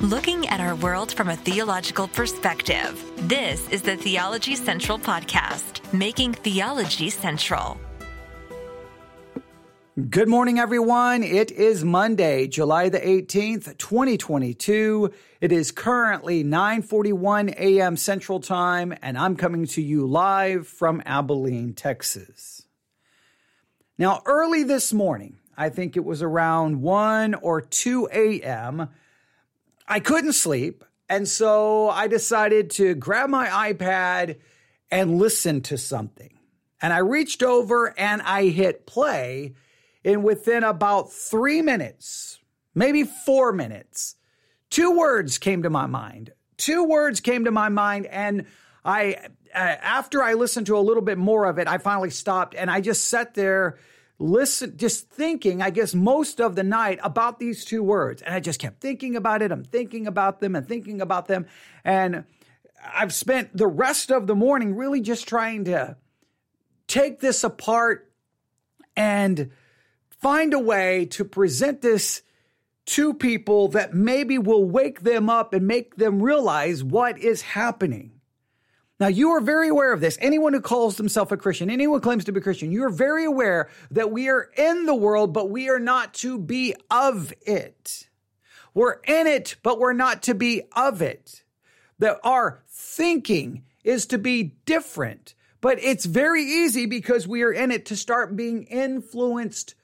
looking at our world from a theological perspective. This is the Theology Central Podcast, making theology central. Good morning, everyone. It is Monday, July the 18th, 2022. It is currently 9:41 a.m. Central Time, and I'm coming to you live from Abilene, Texas. Now, early this morning, I think it was around 1 or 2 a.m., I couldn't sleep. And so I decided to grab my iPad and listen to something. And I reached over and I hit play. And within about three minutes, maybe four minutes, two words came to my mind. Two words came to my mind. And I, uh, after I listened to a little bit more of it, I finally stopped and I just sat there listen, just thinking, I guess, most of the night about these two words. And I just kept thinking about it. I'm thinking about them and thinking about them. And I've spent the rest of the morning really just trying to take this apart and find a way to present this to people that maybe will wake them up and make them realize what is happening. Now, you are very aware of this. Anyone who calls themselves a Christian, anyone claims to be Christian, you are very aware that we are in the world, but we are not to be of it. We're in it, but we're not to be of it. That our thinking is to be different. But it's very easy because we are in it to start being influenced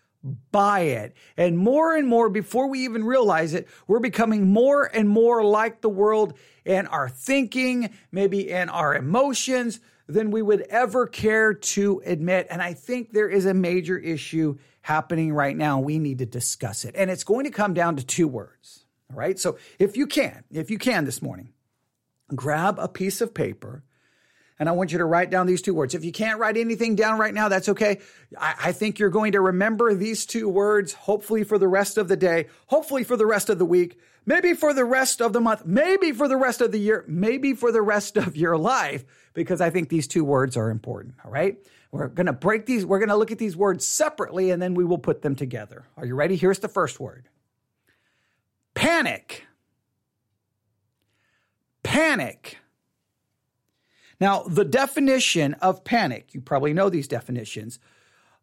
by it. And more and more, before we even realize it, we're becoming more and more like the world in our thinking, maybe in our emotions, than we would ever care to admit. And I think there is a major issue happening right now. We need to discuss it. And it's going to come down to two words. All right. So if you can, if you can this morning, grab a piece of paper and I want you to write down these two words. If you can't write anything down right now, that's okay. I, I, think you're going to remember these two words, hopefully for the rest of the day, hopefully for the rest of the week, maybe for the rest of the month, maybe for the rest of the year, maybe for the rest of your life, because I think these two words are important. All right. We're going to break these, we're going to look at these words separately and then we will put them together. Are you ready? Here's the first word panic. Panic. Now, the definition of panic, you probably know these definitions,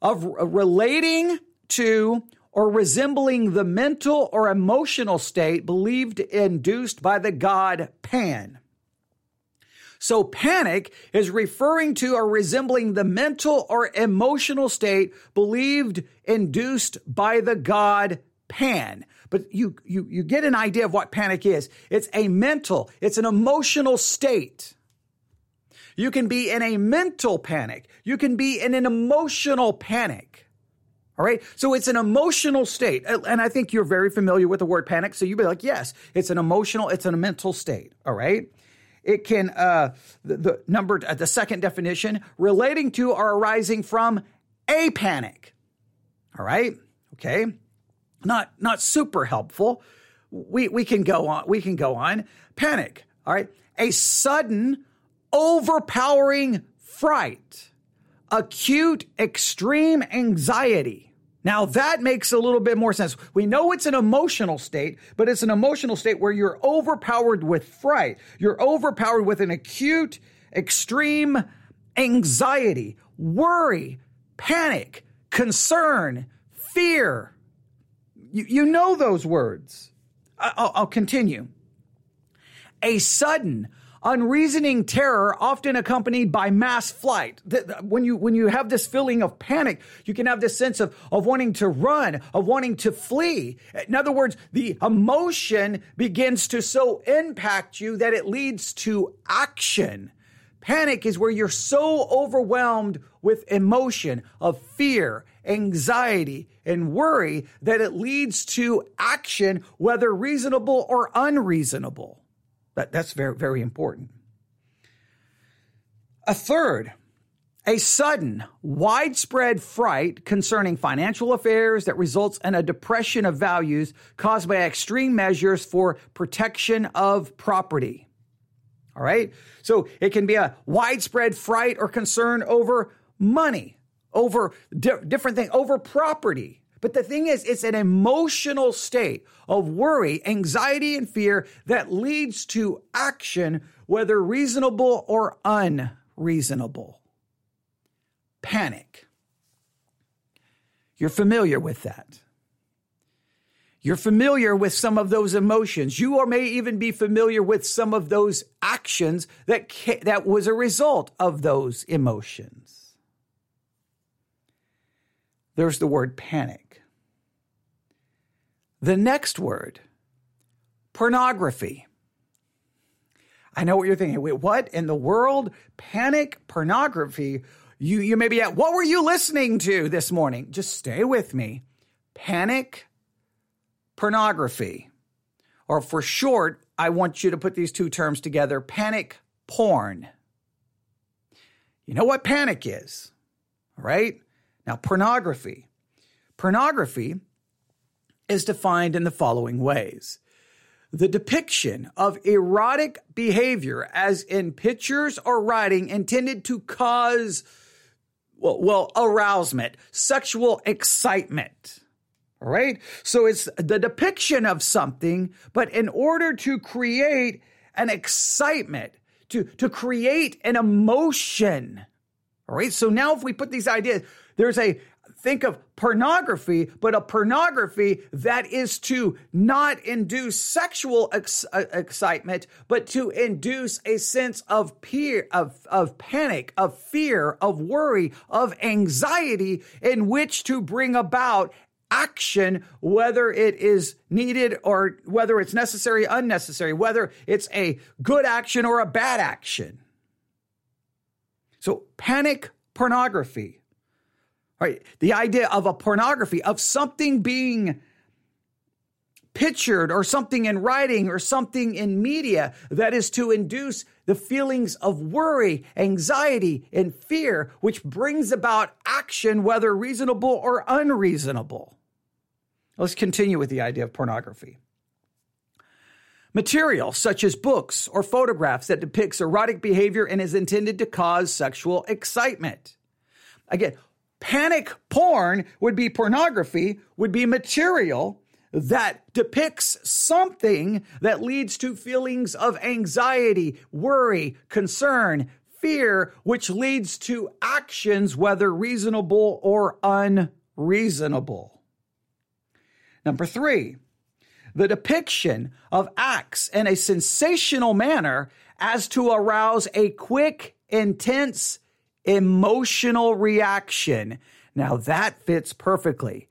of relating to or resembling the mental or emotional state believed induced by the god Pan. So panic is referring to or resembling the mental or emotional state believed induced by the god Pan. But you, you, you get an idea of what panic is. It's a mental, it's an emotional state. You can be in a mental panic. You can be in an emotional panic. All right. So it's an emotional state. And I think you're very familiar with the word panic. So you'd be like, yes, it's an emotional, it's a mental state. All right. It can, uh, the, the number, uh, the second definition, relating to or arising from a panic. All right. Okay. Not, not super helpful. We, we can go on. We can go on. Panic. All right. A sudden overpowering fright, acute extreme anxiety. Now that makes a little bit more sense. We know it's an emotional state, but it's an emotional state where you're overpowered with fright. You're overpowered with an acute, extreme anxiety, worry, panic, concern, fear. You, you know those words. Uh, I'll, I'll continue. A sudden, unreasoning terror often accompanied by mass flight. When you, when you have this feeling of panic, you can have this sense of, of wanting to run, of wanting to flee. In other words, the emotion begins to so impact you that it leads to action. Panic is where you're so overwhelmed with emotion of fear, anxiety, and worry that it leads to action, whether reasonable or unreasonable. That, that's very, very important. A third, a sudden, widespread fright concerning financial affairs that results in a depression of values caused by extreme measures for protection of property. All right. So it can be a widespread fright or concern over money, over di- different things, over property But the thing is, it's an emotional state of worry, anxiety, and fear that leads to action, whether reasonable or unreasonable. Panic. You're familiar with that. You're familiar with some of those emotions. You or may even be familiar with some of those actions that, that was a result of those emotions. There's the word panic. The next word, pornography. I know what you're thinking. Wait, what in the world? Panic, pornography. You, you may be at, what were you listening to this morning? Just stay with me. Panic, pornography. Or for short, I want you to put these two terms together panic porn. You know what panic is, right? Now, pornography. Pornography is defined in the following ways the depiction of erotic behavior, as in pictures or writing intended to cause, well, well arousement, sexual excitement. All right. So it's the depiction of something, but in order to create an excitement, to, to create an emotion. All right. So now if we put these ideas, there's a, think of pornography, but a pornography that is to not induce sexual ex- uh, excitement, but to induce a sense of peer, of, of panic, of fear, of worry, of anxiety in which to bring about action, whether it is needed or whether it's necessary, unnecessary, whether it's a good action or a bad action. So, panic pornography, right? The idea of a pornography, of something being pictured or something in writing or something in media that is to induce the feelings of worry, anxiety, and fear, which brings about action, whether reasonable or unreasonable. Let's continue with the idea of pornography. Material such as books or photographs that depicts erotic behavior and is intended to cause sexual excitement. Again, panic porn would be pornography, would be material that depicts something that leads to feelings of anxiety, worry, concern, fear, which leads to actions, whether reasonable or unreasonable. Number three, the depiction of acts in a sensational manner as to arouse a quick, intense, emotional reaction. Now that fits perfectly.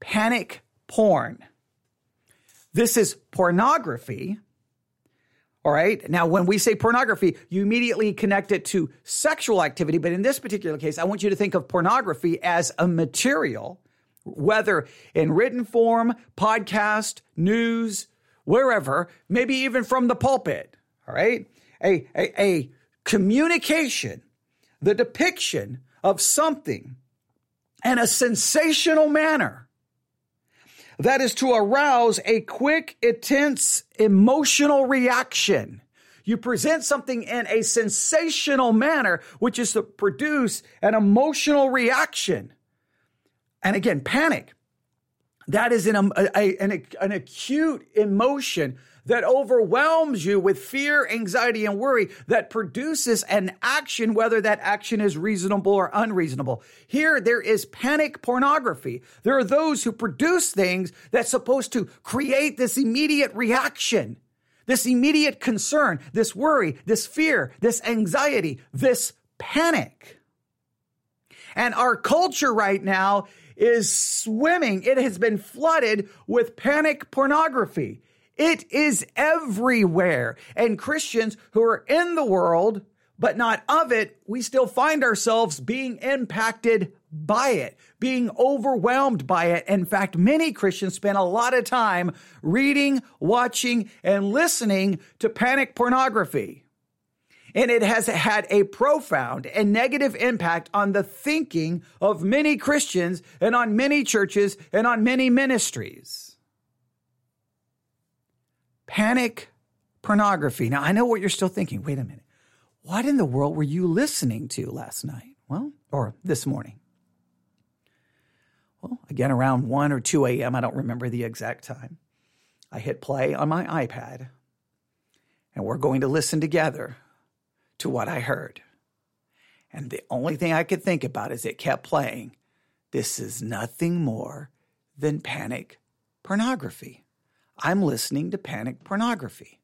Panic porn. This is pornography. All right. Now, when we say pornography, you immediately connect it to sexual activity. But in this particular case, I want you to think of pornography as a material whether in written form, podcast, news, wherever, maybe even from the pulpit. All right. A, a, a communication, the depiction of something in a sensational manner that is to arouse a quick, intense, emotional reaction. You present something in a sensational manner, which is to produce an emotional reaction. And again, panic. That is an, a, an, an acute emotion that overwhelms you with fear, anxiety, and worry that produces an action, whether that action is reasonable or unreasonable. Here, there is panic pornography. There are those who produce things that's supposed to create this immediate reaction, this immediate concern, this worry, this fear, this anxiety, this panic. And our culture right now is swimming. It has been flooded with panic pornography. It is everywhere. And Christians who are in the world, but not of it, we still find ourselves being impacted by it, being overwhelmed by it. In fact, many Christians spend a lot of time reading, watching, and listening to panic pornography and it has had a profound and negative impact on the thinking of many Christians and on many churches and on many ministries. Panic pornography. Now, I know what you're still thinking. Wait a minute. What in the world were you listening to last night? Well, or this morning? well, again, around 1 or 2 a.m., I don't remember the exact time, I hit play on my iPad and we're going to listen together to what I heard. And the only thing I could think about is it kept playing. This is nothing more than panic pornography. I'm listening to panic pornography.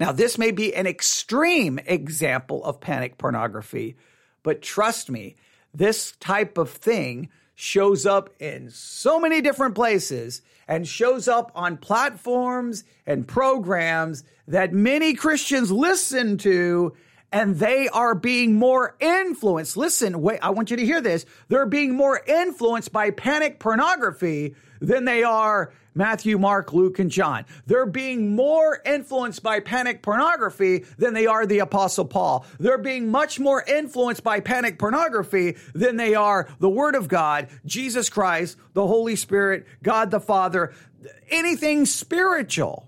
Now, this may be an extreme example of panic pornography, but trust me, this type of thing shows up in so many different places and shows up on platforms and programs that many Christians listen to and they are being more influenced. Listen, wait, I want you to hear this. They're being more influenced by panic pornography than they are Matthew, Mark, Luke, and John. They're being more influenced by panic pornography than they are the Apostle Paul. They're being much more influenced by panic pornography than they are the Word of God, Jesus Christ, the Holy Spirit, God the Father, anything spiritual.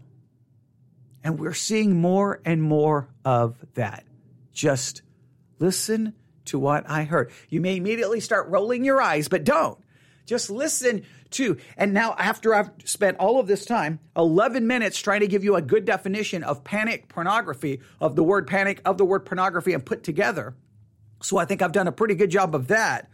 And we're seeing more and more of that. Just listen to what I heard. You may immediately start rolling your eyes, but don't. Just listen to. And now, after I've spent all of this time, 11 minutes trying to give you a good definition of panic pornography, of the word panic, of the word pornography, and put together. So I think I've done a pretty good job of that.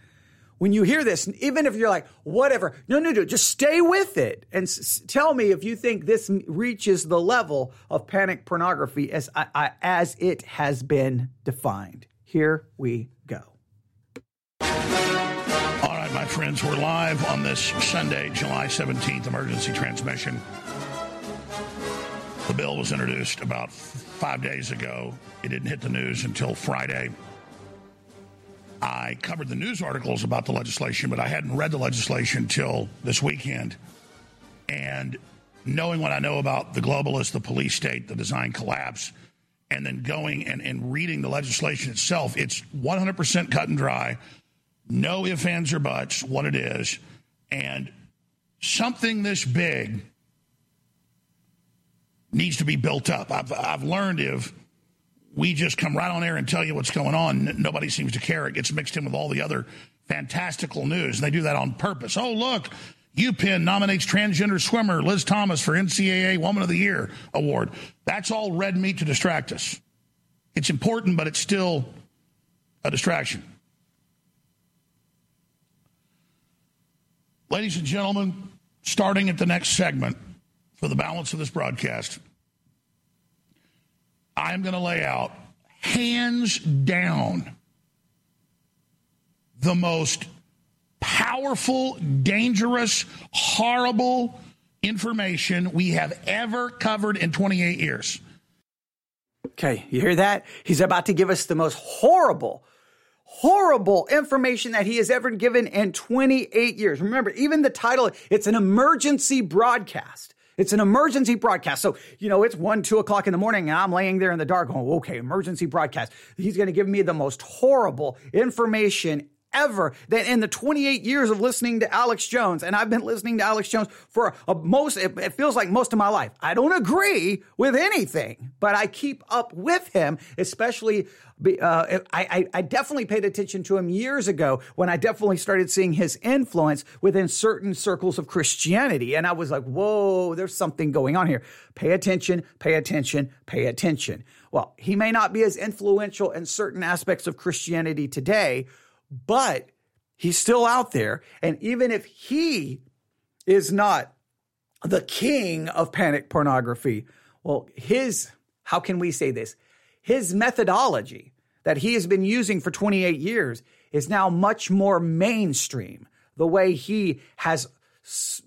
When you hear this, even if you're like, whatever, no, no, no, just stay with it and s- tell me if you think this reaches the level of panic pornography as, I, I, as it has been defined. Here we go All right, my friends. We're live on this Sunday, July 17th, emergency transmission. The bill was introduced about five days ago. It didn't hit the news until Friday. I covered the news articles about the legislation, but I hadn't read the legislation until this weekend. And knowing what I know about the globalists, the police state, the design collapse, and then going and, and reading the legislation itself, it's 100% cut and dry no ifs, ands, or buts what it is. And something this big needs to be built up. I've, I've learned if we just come right on air and tell you what's going on, nobody seems to care. It gets mixed in with all the other fantastical news. And they do that on purpose. Oh, look, UPenn nominates transgender swimmer Liz Thomas for NCAA Woman of the Year award. That's all red meat to distract us. It's important, but it's still a distraction. Ladies and gentlemen, starting at the next segment for the balance of this broadcast, I'm going to lay out hands down the most powerful, dangerous, horrible information we have ever covered in 28 years. Okay, you hear that? He's about to give us the most horrible, horrible information that he has ever given in 28 years. Remember, even the title, it's an emergency broadcast. It's an emergency broadcast. So, you know, it's one, two o'clock in the morning and I'm laying there in the dark going, okay, emergency broadcast. He's going to give me the most horrible information ever that in the 28 years of listening to Alex Jones, and I've been listening to Alex Jones for a, most, it, it feels like most of my life. I don't agree with anything, but I keep up with him, especially uh, I, I, definitely paid attention to him years ago when I definitely started seeing his influence within certain circles of Christianity. And I was like, whoa, there's something going on here. Pay attention, pay attention, pay attention. Well, he may not be as influential in certain aspects of Christianity today, but he's still out there. And even if he is not the king of panic pornography, well, his, how can we say this? His methodology that he has been using for 28 years is now much more mainstream. The way he has s-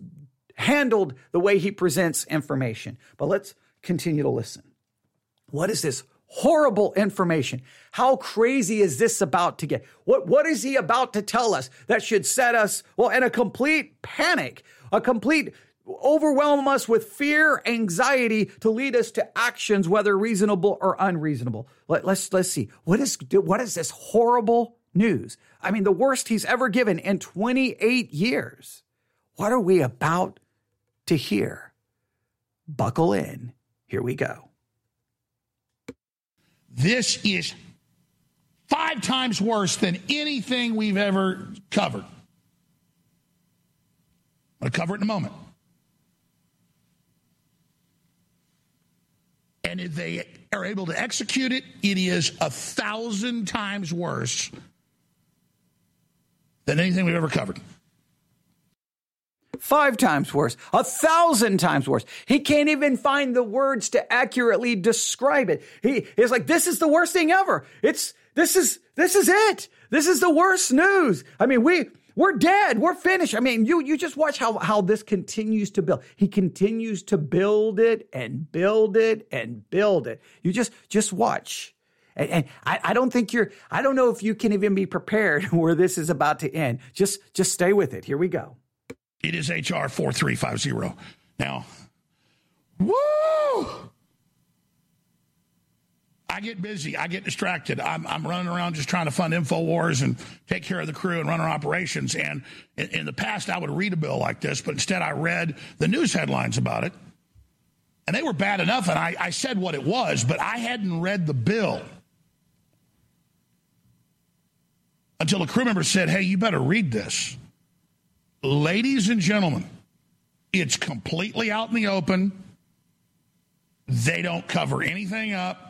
handled the way he presents information. But let's continue to listen. What is this horrible information. How crazy is this about to get? What, what is he about to tell us that should set us, well, in a complete panic, a complete overwhelm us with fear, anxiety to lead us to actions, whether reasonable or unreasonable. Let, let's, let's see. What is, what is this horrible news? I mean, the worst he's ever given in 28 years. What are we about to hear? Buckle in. Here we go. This is five times worse than anything we've ever covered. I'll cover it in a moment. And if they are able to execute it, it is a thousand times worse than anything we've ever covered. Five times worse, a thousand times worse. He can't even find the words to accurately describe it. He is like, this is the worst thing ever. It's, this is, this is it. This is the worst news. I mean, we, we're dead. We're finished. I mean, you you just watch how how this continues to build. He continues to build it and build it and build it. You just just watch. And, and I, I don't think you're I don't know if you can even be prepared where this is about to end. Just just stay with it. Here we go. It is HR 4350. Now, woo! I get busy. I get distracted. I'm, I'm running around just trying to fund InfoWars and take care of the crew and run our operations. And in, in the past, I would read a bill like this, but instead I read the news headlines about it. And they were bad enough, and I, I said what it was, but I hadn't read the bill until a crew member said, Hey, you better read this. Ladies and gentlemen, it's completely out in the open. They don't cover anything up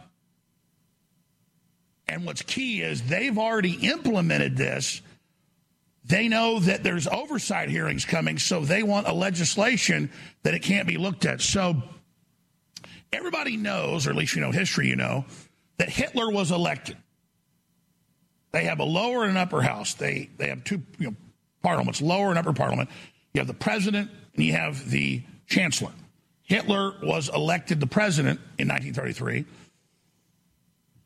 and what's key is they've already implemented this. They know that there's oversight hearings coming, so they want a legislation that it can't be looked at. So everybody knows, or at least you know history, you know, that Hitler was elected. They have a lower and upper house. They they have two you know, parliaments, lower and upper parliament. You have the president and you have the chancellor. Hitler was elected the president in 1933.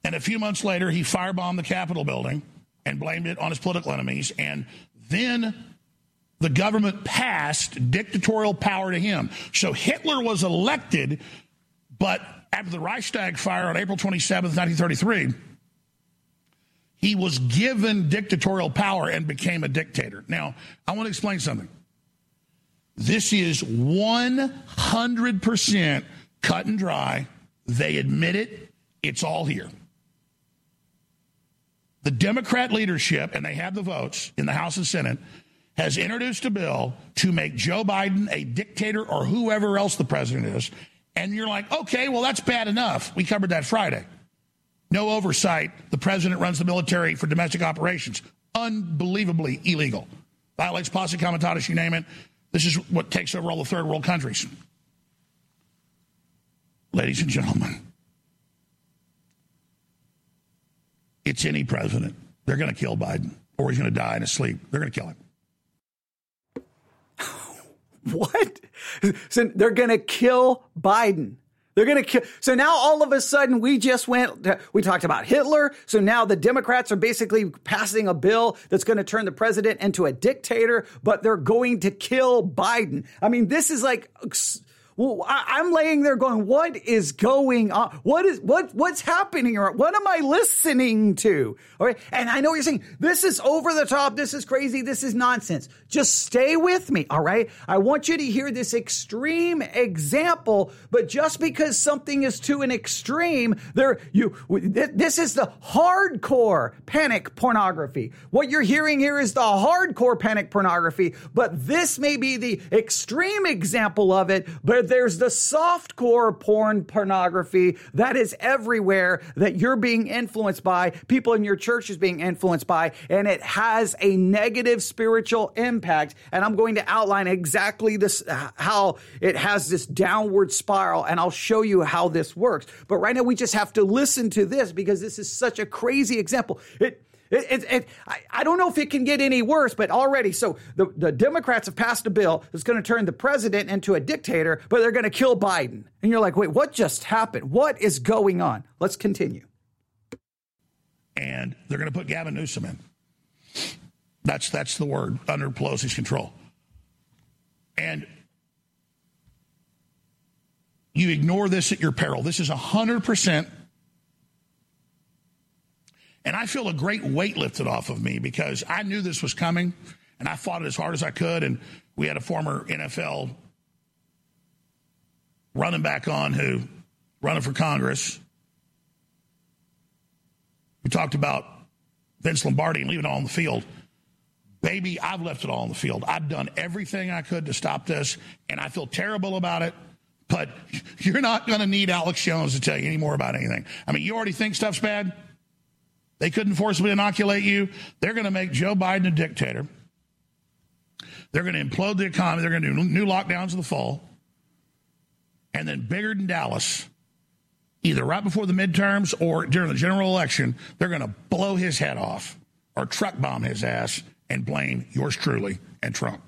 And a few months later, he firebombed the Capitol building and blamed it on his political enemies. And then the government passed dictatorial power to him. So Hitler was elected, but after the Reichstag fire on April 27, 1933, he was given dictatorial power and became a dictator. Now, I want to explain something. This is 100% cut and dry. They admit it. It's all here. The Democrat leadership, and they have the votes in the House and Senate, has introduced a bill to make Joe Biden a dictator or whoever else the president is. And you're like, okay, well, that's bad enough. We covered that Friday. No oversight. The president runs the military for domestic operations. Unbelievably illegal. Violates posse comitatus, you name it. This is what takes over all the third world countries. Ladies and gentlemen, it's any president. They're going to kill Biden, or he's going to die in his sleep. They're going to kill him. What? They're going to kill Biden. They're going to kill. So now all of a sudden we just went, we talked about Hitler. So now the Democrats are basically passing a bill that's going to turn the president into a dictator, but they're going to kill Biden. I mean, this is like I, am laying there going, what is going on? What is what what's happening? Or what am I listening to? All right. And I know you're saying this is over the top, this is crazy, this is nonsense. Just stay with me, all right? I want you to hear this extreme example, but just because something is to an extreme, there you this is the hardcore panic pornography. What you're hearing here is the hardcore panic pornography, but this may be the extreme example of it, but there's the soft core porn pornography that is everywhere that you're being influenced by, people in your church is being influenced by, and it has a negative spiritual impact. And I'm going to outline exactly this, uh, how it has this downward spiral, and I'll show you how this works. But right now, we just have to listen to this because this is such a crazy example. It, it, it, it, I, I don't know if it can get any worse, but already, so the, the Democrats have passed a bill that's going to turn the president into a dictator, but they're going to kill Biden. And you're like, wait, what just happened? What is going on? Let's continue. And they're going to put Gavin Newsom in. That's, that's the word, under Pelosi's control. And you ignore this at your peril. This is 100% and I feel a great weight lifted off of me because I knew this was coming and I fought it as hard as I could. And we had a former NFL running back on who running for Congress. We talked about Vince Lombardi and leaving it all on the field. baby, I've left it all on the field. I've done everything I could to stop this, and I feel terrible about it. But you're not going to need Alex Jones to tell you any more about anything. I mean, you already think stuff's bad. They couldn't forcibly inoculate you. They're going to make Joe Biden a dictator. They're going to implode the economy. They're going to do new lockdowns in the fall. And then bigger than Dallas, either right before the midterms or during the general election, they're going to blow his head off or truck bomb his ass and blame yours truly and Trump.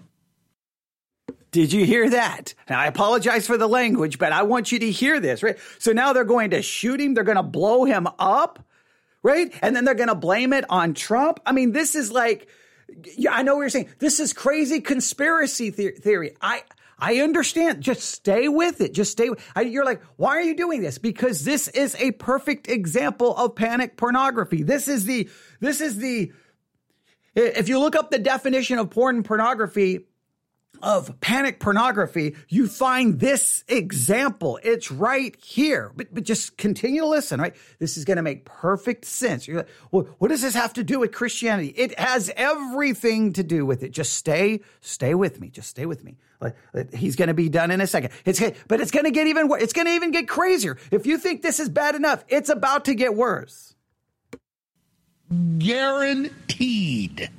Did you hear that? Now, I apologize for the language, but I want you to hear this, right? So now they're going to shoot him. They're going to blow him up, right? And then they're going to blame it on Trump. I mean, this is like, yeah, I know what you're saying. This is crazy conspiracy theory. I, I understand. Just stay with it. Just stay. I, you're like, why are you doing this? Because this is a perfect example of panic pornography. This is the, this is the, if you look up the definition of porn pornography, of panic pornography, you find this example. It's right here. But, but just continue to listen, right? This is going to make perfect sense. You're like, well, what does this have to do with Christianity? It has everything to do with it. Just stay, stay with me. Just stay with me. He's going to be done in a second. It's, but it's going to get even worse. It's going to even get crazier. If you think this is bad enough, it's about to get worse. Guaranteed.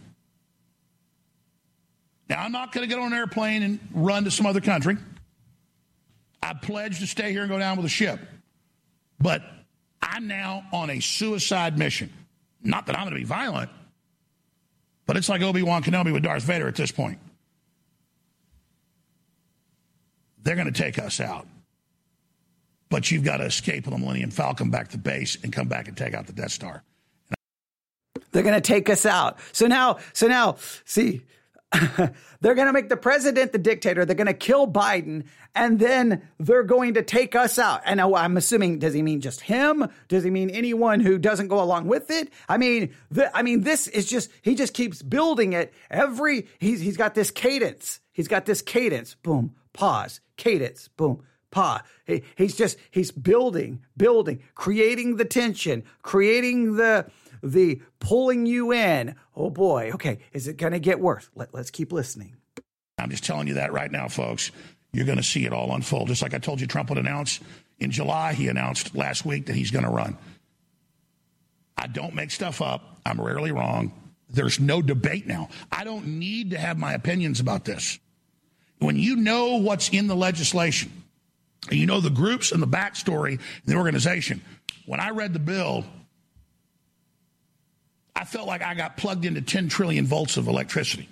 Now, I'm not going to get on an airplane and run to some other country. I pledge to stay here and go down with a ship. But I'm now on a suicide mission. Not that I'm going to be violent, but it's like Obi Wan Kenobi with Darth Vader at this point. They're going to take us out. But you've got to escape on the Millennium Falcon back to base and come back and take out the Death Star. They're going to take us out. So now, so now, see, they're going to make the president the dictator. They're going to kill Biden, and then they're going to take us out. And I'm assuming, does he mean just him? Does he mean anyone who doesn't go along with it? I mean, the, I mean, this is just he just keeps building it. Every he's he's got this cadence. He's got this cadence. Boom, pause, cadence. Boom, pause. He, he's just he's building, building, creating the tension, creating the the pulling you in. Oh boy, okay, is it going to get worse? Let, let's keep listening. I'm just telling you that right now, folks. You're going to see it all unfold. Just like I told you, Trump would announce in July, he announced last week that he's going to run. I don't make stuff up. I'm rarely wrong. There's no debate now. I don't need to have my opinions about this. When you know what's in the legislation, and you know the groups and the backstory and the organization, when I read the bill, I felt like I got plugged into 10 trillion volts of electricity.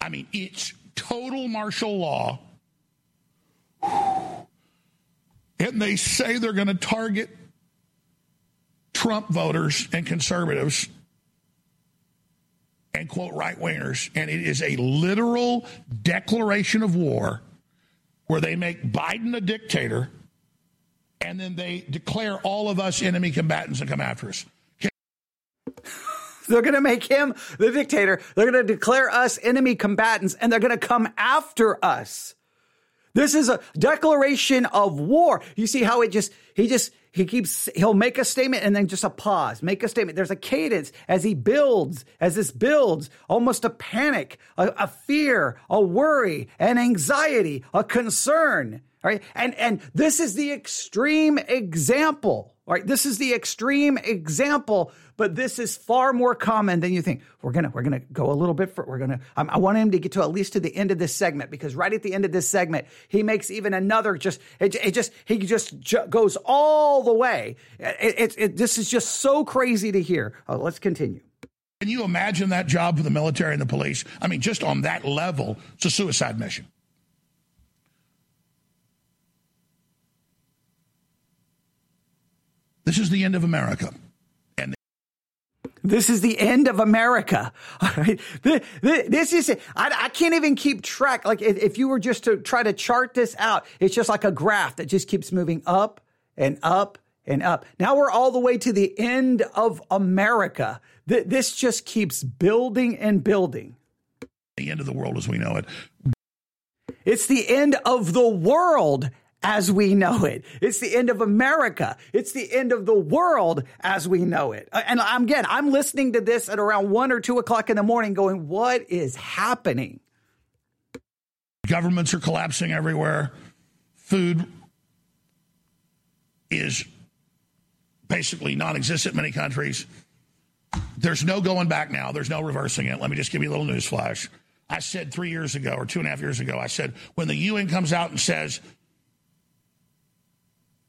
I mean, it's total martial law. And they say they're going to target Trump voters and conservatives and quote right wingers. And it is a literal declaration of war where they make Biden a dictator and then they declare all of us enemy combatants and come after us. They're going to make him the dictator. They're going to declare us enemy combatants and they're going to come after us. This is a declaration of war. You see how it just, he just, he keeps, he'll make a statement and then just a pause, make a statement. There's a cadence as he builds, as this builds, almost a panic, a, a fear, a worry, an anxiety, a concern. Right. And, and this is the extreme example all right, this is the extreme example, but this is far more common than you think. We're gonna we're gonna go a little bit. For, we're gonna. I want him to get to at least to the end of this segment because right at the end of this segment, he makes even another. Just it, it just he just ju- goes all the way. It, it, it, this is just so crazy to hear. Uh, let's continue. Can you imagine that job for the military and the police? I mean, just on that level, it's a suicide mission. This is the end of America. And this is the end of America. All right. This is, I, I can't even keep track. Like if you were just to try to chart this out, it's just like a graph that just keeps moving up and up and up. Now we're all the way to the end of America. This just keeps building and building. The end of the world as we know it. It's the end of the world as we know it. It's the end of America. It's the end of the world as we know it. Uh, and again, I'm listening to this at around one or two o'clock in the morning going, what is happening? Governments are collapsing everywhere. Food is basically non existent in many countries. There's no going back now. There's no reversing it. Let me just give you a little news flash. I said three years ago or two and a half years ago, I said, when the UN comes out and says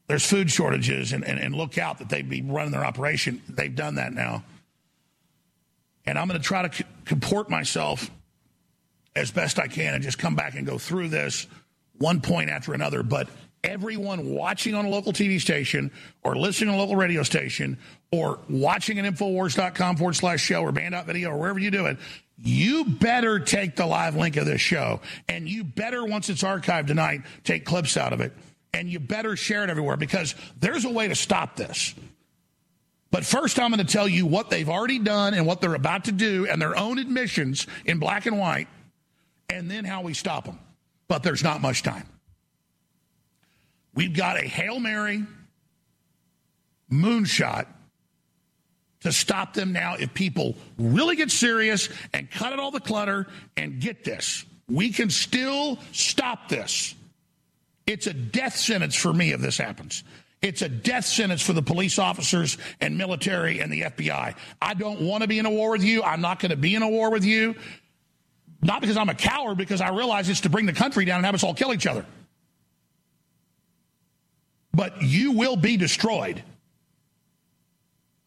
there's food shortages and, and, and look out that they'd be running their operation, they've done that now. And I'm going to try to comport myself as best I can and just come back and go through this one point after another. But everyone watching on a local TV station or listening on a local radio station or watching an Infowars.com forward slash show or band.video or wherever you do it, you better take the live link of this show. And you better, once it's archived tonight, take clips out of it. And you better share it everywhere because there's a way to stop this. But first, I'm going to tell you what they've already done and what they're about to do and their own admissions in black and white, and then how we stop them. But there's not much time. We've got a Hail Mary moonshot to stop them now if people really get serious and cut out all the clutter and get this. We can still stop this. It's a death sentence for me if this happens. It's a death sentence for the police officers and military and the FBI. I don't want to be in a war with you. I'm not going to be in a war with you. Not because I'm a coward, because I realize it's to bring the country down and have us all kill each other but you will be destroyed.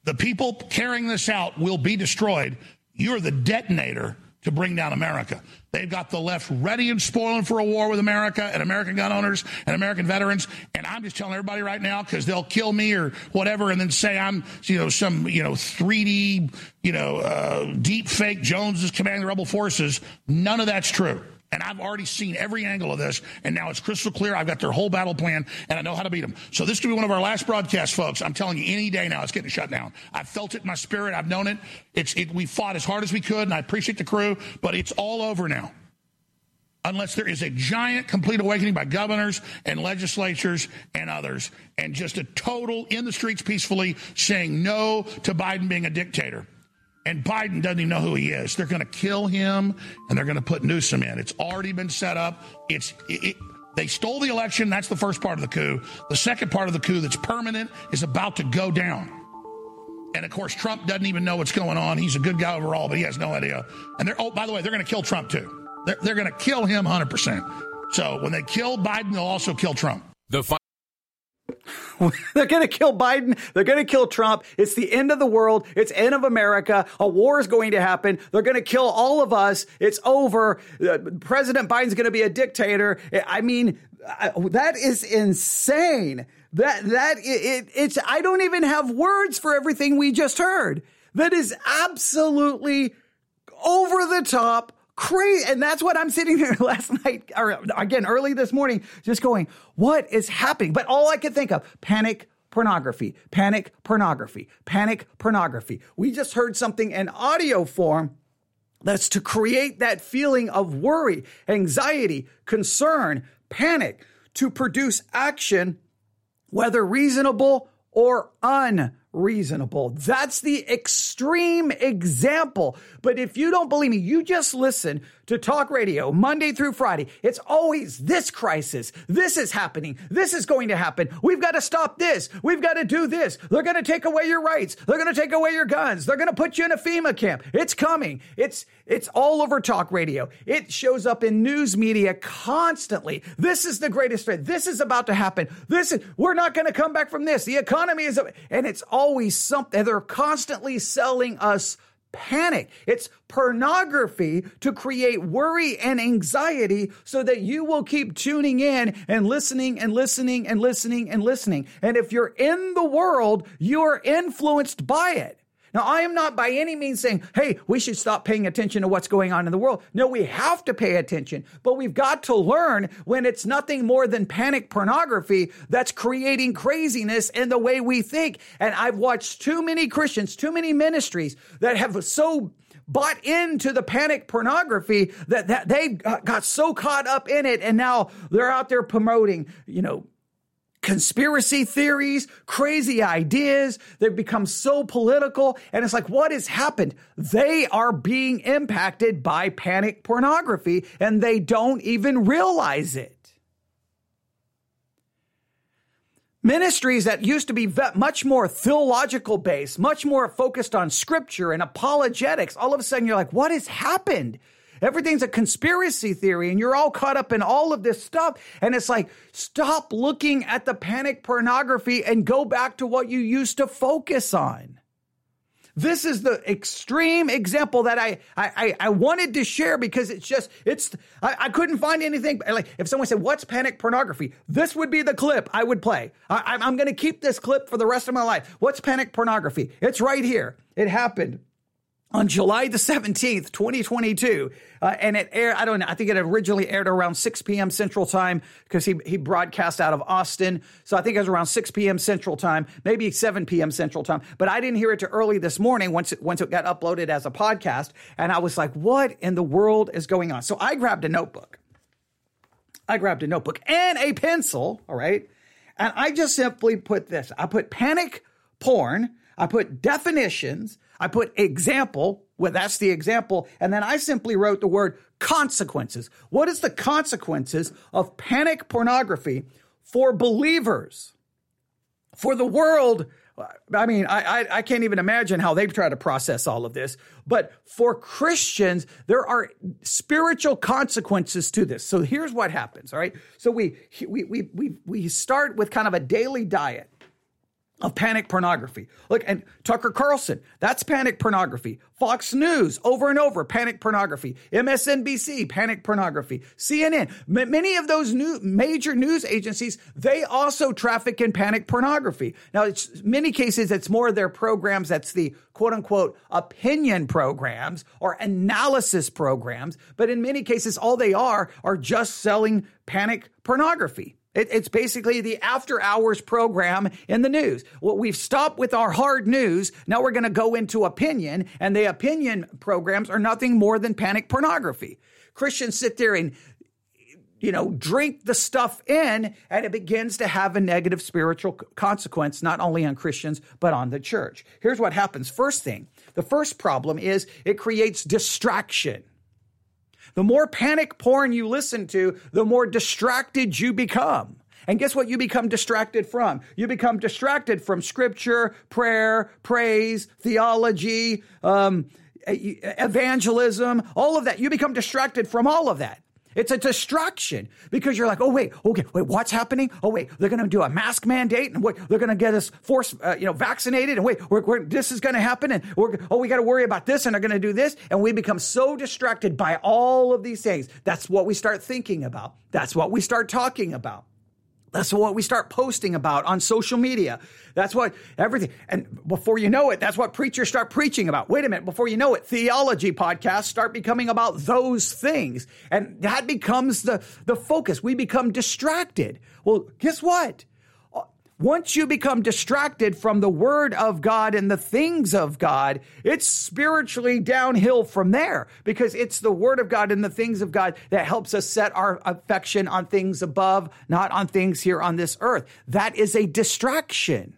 The people carrying this out will be destroyed. You're the detonator to bring down America. They've got the left ready and spoiling for a war with America and American gun owners and American veterans. And I'm just telling everybody right now because they'll kill me or whatever, and then say I'm, you know, some, you know, 3D, you know, uh, deep fake Jones is commanding the rebel forces. None of that's true. And I've already seen every angle of this, and now it's crystal clear. I've got their whole battle plan, and I know how to beat them. So this could be one of our last broadcasts, folks. I'm telling you, any day now, it's getting shut down. I've felt it in my spirit. I've known it. It's it, we fought as hard as we could, and I appreciate the crew, but it's all over now. Unless there is a giant complete awakening by governors and legislatures and others, and just a total in the streets peacefully saying no to Biden being a dictator. And Biden doesn't even know who he is. They're going to kill him and they're going to put Newsom in. It's already been set up. It's it, it, they stole the election. That's the first part of the coup. The second part of the coup that's permanent is about to go down. And of course, Trump doesn't even know what's going on. He's a good guy overall, but he has no idea. And they're, oh, by the way, they're going to kill Trump too. They're, they're going to kill him 100%. So when they kill Biden, they'll also kill Trump. The They're going to kill Biden. They're going to kill Trump. It's the end of the world. It's end of America. A war is going to happen. They're going to kill all of us. It's over. Uh, President Biden's going to be a dictator. I mean, that is insane. That that it, it's I don't even have words for everything we just heard. That is absolutely over the top crazy. And that's what I'm sitting there last night, or again, early this morning, just going, what is happening? But all I could think of, panic, pornography, panic, pornography, panic, pornography. We just heard something in audio form that's to create that feeling of worry, anxiety, concern, panic, to produce action, whether reasonable or unreasonable. That's the extreme example. But if you don't believe me, you just listen to talk radio Monday through Friday. It's always this crisis. This is happening. This is going to happen. We've got to stop this. We've got to do this. They're going to take away your rights. They're going to take away your guns. They're going to put you in a FEMA camp. It's coming. It's it's all over talk radio. It shows up in news media constantly. This is the greatest threat. This is about to happen. This is we're not going to come back from this. The economy is and it's always something they're constantly selling us panic. It's pornography to create worry and anxiety so that you will keep tuning in and listening and listening and listening and listening. And if you're in the world, you're influenced by it. Now, I am not by any means saying, hey, we should stop paying attention to what's going on in the world. No, we have to pay attention, but we've got to learn when it's nothing more than panic pornography that's creating craziness in the way we think. And I've watched too many Christians, too many ministries that have so bought into the panic pornography that, that they got so caught up in it and now they're out there promoting, you know, conspiracy theories, crazy ideas. They've become so political. And it's like, what has happened? They are being impacted by panic pornography and they don't even realize it. Ministries that used to be much more theological based, much more focused on scripture and apologetics, all of a sudden you're like, what has happened? Everything's a conspiracy theory and you're all caught up in all of this stuff. And it's like, stop looking at the panic pornography and go back to what you used to focus on. This is the extreme example that I, I, I wanted to share because it's just, it's, I, I, couldn't find anything. Like, if someone said, What's panic pornography? This would be the clip I would play. I, I'm going to keep this clip for the rest of my life. What's panic pornography? It's right here. It happened on July the 17th, 2022. Uh, and it aired, I don't know, I think it originally aired around 6 p.m. Central Time because he, he broadcast out of Austin. So I think it was around 6 p.m. Central Time, maybe 7 p.m. Central Time. But I didn't hear it too early this morning once it, once it got uploaded as a podcast. And I was like, what in the world is going on? So I grabbed a notebook. I grabbed a notebook and a pencil, all right? And I just simply put this I put panic porn, I put definitions, I put example, well, that's the example. And then I simply wrote the word consequences. What is the consequences of panic pornography for believers? For the world, I mean, I, I, I, can't even imagine how they try to process all of this. But for Christians, there are spiritual consequences to this. So here's what happens. All right. So we we we we, we start with kind of a daily diet of panic pornography. Look, and Tucker Carlson, that's panic pornography. Fox News, over and over, panic pornography. MSNBC, panic pornography. CNN, m- many of those new major news agencies, they also traffic in panic pornography. Now, it's many cases, it's more of their programs that's the quote unquote opinion programs or analysis programs. But in many cases, all they are are just selling panic pornography. It, it's basically the after hours program in the news. Well, we've stopped with our hard news. Now we're going to go into opinion, and the opinion programs are nothing more than panic pornography. Christians sit there and you know, drink the stuff in, and it begins to have a negative spiritual consequence, not only on Christians, but on the church. Here's what happens. First thing, the first problem is it creates distraction. The more panic porn you listen to, the more distracted you become. And guess what you become distracted from? You become distracted from scripture, prayer, praise, theology, um, evangelism, all of that. You become distracted from all of that. It's a distraction because you're like, oh wait, okay, wait, what's happening? Oh wait, they're going to do a mask mandate, and wait, they're going to get us forced, uh, you know, vaccinated, and wait, we're, we're, this is going to happen, and we're oh we got to worry about this, and they're going to do this, and we become so distracted by all of these things. That's what we start thinking about. That's what we start talking about. That's what we start posting about on social media. That's what everything. And before you know it, that's what preachers start preaching about. Wait a minute. Before you know it, theology podcasts start becoming about those things. And that becomes the, the focus. We become distracted. Well, guess what? Once you become distracted from the word of God and the things of God, it's spiritually downhill from there because it's the word of God and the things of God that helps us set our affection on things above, not on things here on this earth. That is a distraction.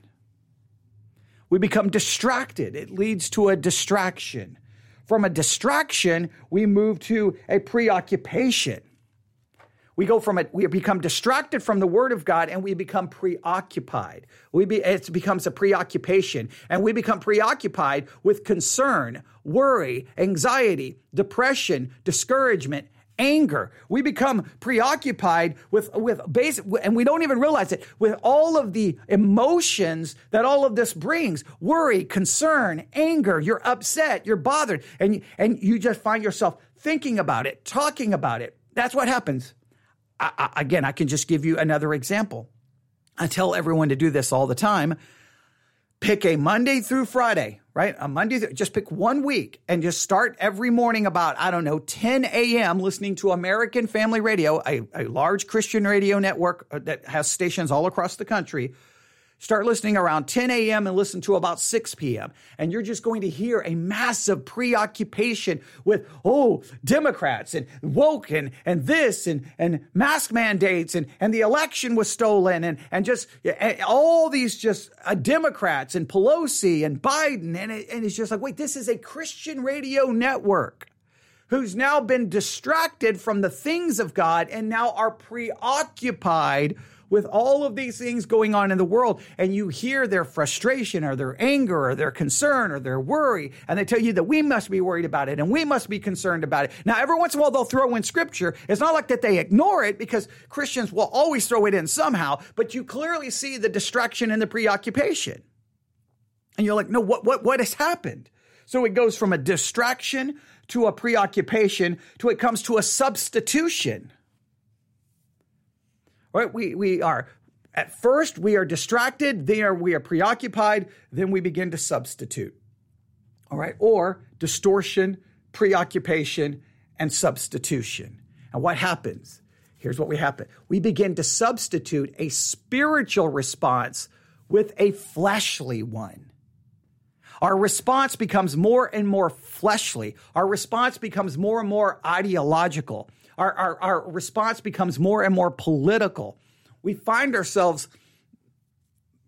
We become distracted. It leads to a distraction. From a distraction, we move to a preoccupation. We go from it, we become distracted from the word of God and we become preoccupied. We be, it becomes a preoccupation and we become preoccupied with concern, worry, anxiety, depression, discouragement, anger. We become preoccupied with, with basic, and we don't even realize it, with all of the emotions that all of this brings worry, concern, anger. You're upset, you're bothered, and, and you just find yourself thinking about it, talking about it. That's what happens. I, again, I can just give you another example. I tell everyone to do this all the time. Pick a Monday through Friday, right? A Monday, th- just pick one week and just start every morning about, I don't know, 10 a.m. listening to American Family Radio, a, a large Christian radio network uh, that has stations all across the country. Start listening around 10 a.m. and listen to about 6 p.m. And you're just going to hear a massive preoccupation with, oh, Democrats and woke and, and this and, and mask mandates and, and the election was stolen and, and just and all these just uh, Democrats and Pelosi and Biden. And, it, and it's just like, wait, this is a Christian radio network who's now been distracted from the things of God and now are preoccupied with all of these things going on in the world and you hear their frustration or their anger or their concern or their worry and they tell you that we must be worried about it and we must be concerned about it. Now, every once in a while they'll throw in scripture. It's not like that they ignore it because Christians will always throw it in somehow, but you clearly see the distraction and the preoccupation. And you're like, no, what, what, what has happened? So it goes from a distraction to a preoccupation to it comes to a substitution right? We, we are, at first, we are distracted, then we are preoccupied, then we begin to substitute. All right? Or distortion, preoccupation, and substitution. And what happens? Here's what we happen. We begin to substitute a spiritual response with a fleshly one. Our response becomes more and more fleshly. Our response becomes more and more ideological our, our, our response becomes more and more political. We find ourselves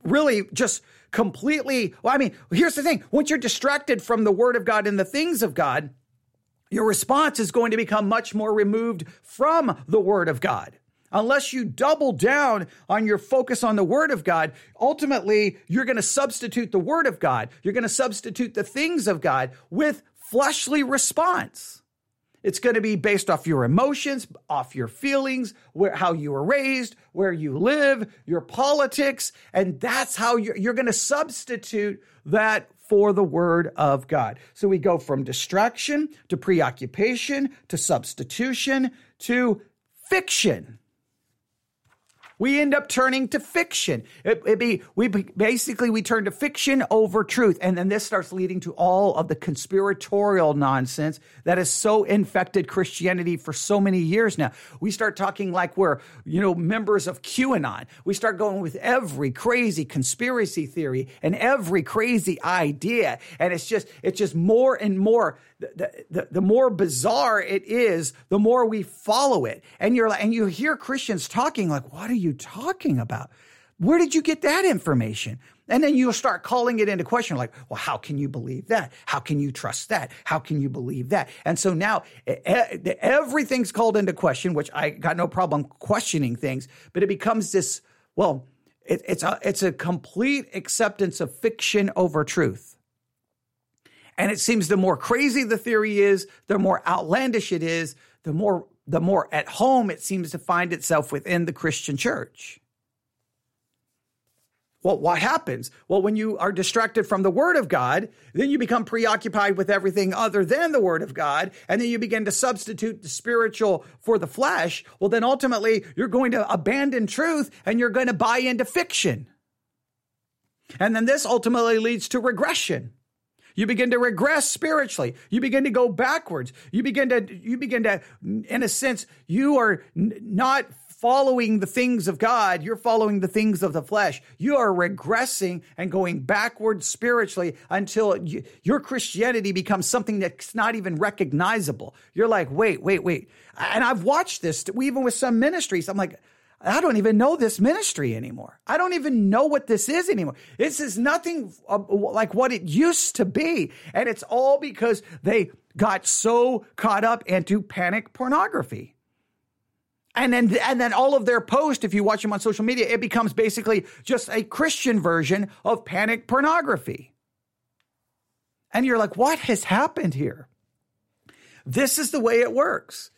really just completely. Well, I mean, here's the thing once you're distracted from the word of God and the things of God, your response is going to become much more removed from the word of God. Unless you double down on your focus on the word of God, ultimately you're going to substitute the word of God. You're going to substitute the things of God with fleshly response. It's going to be based off your emotions, off your feelings, where, how you were raised, where you live, your politics. And that's how you're, you're going to substitute that for the word of God. So we go from distraction to preoccupation to substitution to fiction we end up turning to fiction. It, it be we basically we turn to fiction over truth, and then this starts leading to all of the conspiratorial nonsense that has so infected Christianity for so many years now. We start talking like we're you know members of QAnon. We start going with every crazy conspiracy theory and every crazy idea, and it's just it's just more and more the, the, the more bizarre it is, the more we follow it. And you're like, and you hear Christians talking like, what are you talking about? Where did you get that information? And then you'll start calling it into question, like, well, how can you believe that? How can you trust that? How can you believe that? And so now everything's called into question, which I got no problem questioning things, but it becomes this, well, it, it's a, it's a complete acceptance of fiction over truth. And it seems the more crazy the theory is, the more outlandish it is, the more the more at home it seems to find itself within the Christian church. Well, what happens? Well, when you are distracted from the Word of God, then you become preoccupied with everything other than the Word of God, and then you begin to substitute the spiritual for the flesh. Well, then ultimately, you're going to abandon truth and you're going to buy into fiction. And then this ultimately leads to regression. You begin to regress spiritually. You begin to go backwards. You begin to, you begin to, in a sense, you are n- not following the things of God. You're following the things of the flesh. You are regressing and going backwards spiritually until you, your Christianity becomes something that's not even recognizable. You're like, wait, wait, wait. And I've watched this even with some ministries. I'm like, I don't even know this ministry anymore. I don't even know what this is anymore. This is nothing like what it used to be. And it's all because they got so caught up into panic pornography. And then, and then all of their posts, if you watch them on social media, it becomes basically just a Christian version of panic pornography. And you're like, what has happened here? This is the way it works,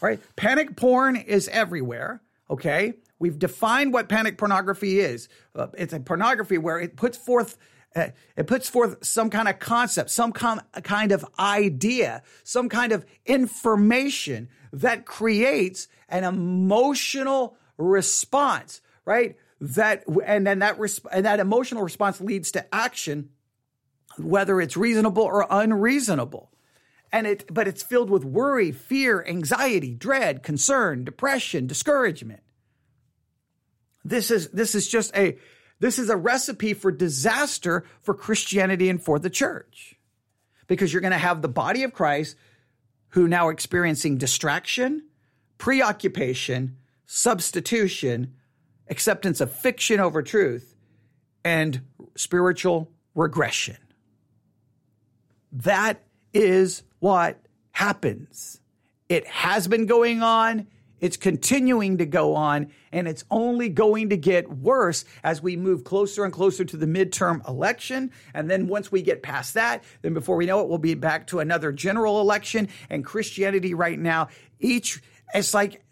right? Panic porn is everywhere. Okay. We've defined what panic pornography is. Uh, it's a pornography where it puts forth uh, it puts forth some kind of concept, some com- kind of idea, some kind of information that creates an emotional response, right? That and then that resp- and that emotional response leads to action, whether it's reasonable or unreasonable. And it but it's filled with worry, fear, anxiety, dread, concern, depression, discouragement. This is this is just a This is a recipe for disaster for Christianity and for the church. Because you're going to have the body of Christ who now experiencing distraction, preoccupation, substitution, acceptance of fiction over truth, and spiritual regression. That is what happens. It has been going on. It's continuing to go on, and it's only going to get worse as we move closer and closer to the midterm election. And then once we get past that, then before we know it, we'll be back to another general election. And Christianity right now, each, it's like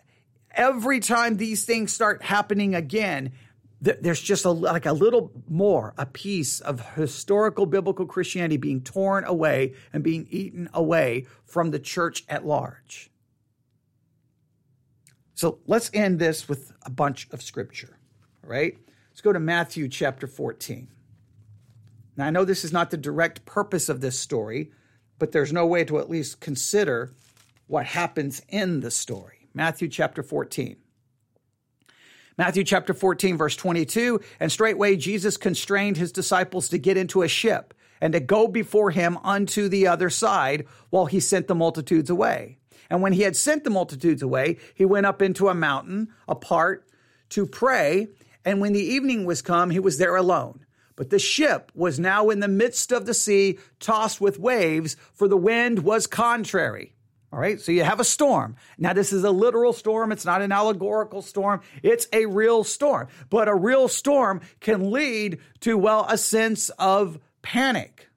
every time these things start happening again, there's just a, like a little more, a piece of historical biblical Christianity being torn away and being eaten away from the church at large. So let's end this with a bunch of scripture. All right? Let's go to Matthew chapter 14. Now, I know this is not the direct purpose of this story, but there's no way to at least consider what happens in the story. Matthew chapter 14. Matthew chapter 14, verse 22. And straightway Jesus constrained his disciples to get into a ship and to go before him unto the other side while he sent the multitudes away. And when he had sent the multitudes away, he went up into a mountain apart to pray. And when the evening was come, he was there alone. But the ship was now in the midst of the sea, tossed with waves, for the wind was contrary. All right, so you have a storm. Now, this is a literal storm. It's not an allegorical storm. It's a real storm. But a real storm can lead to, well, a sense of panic.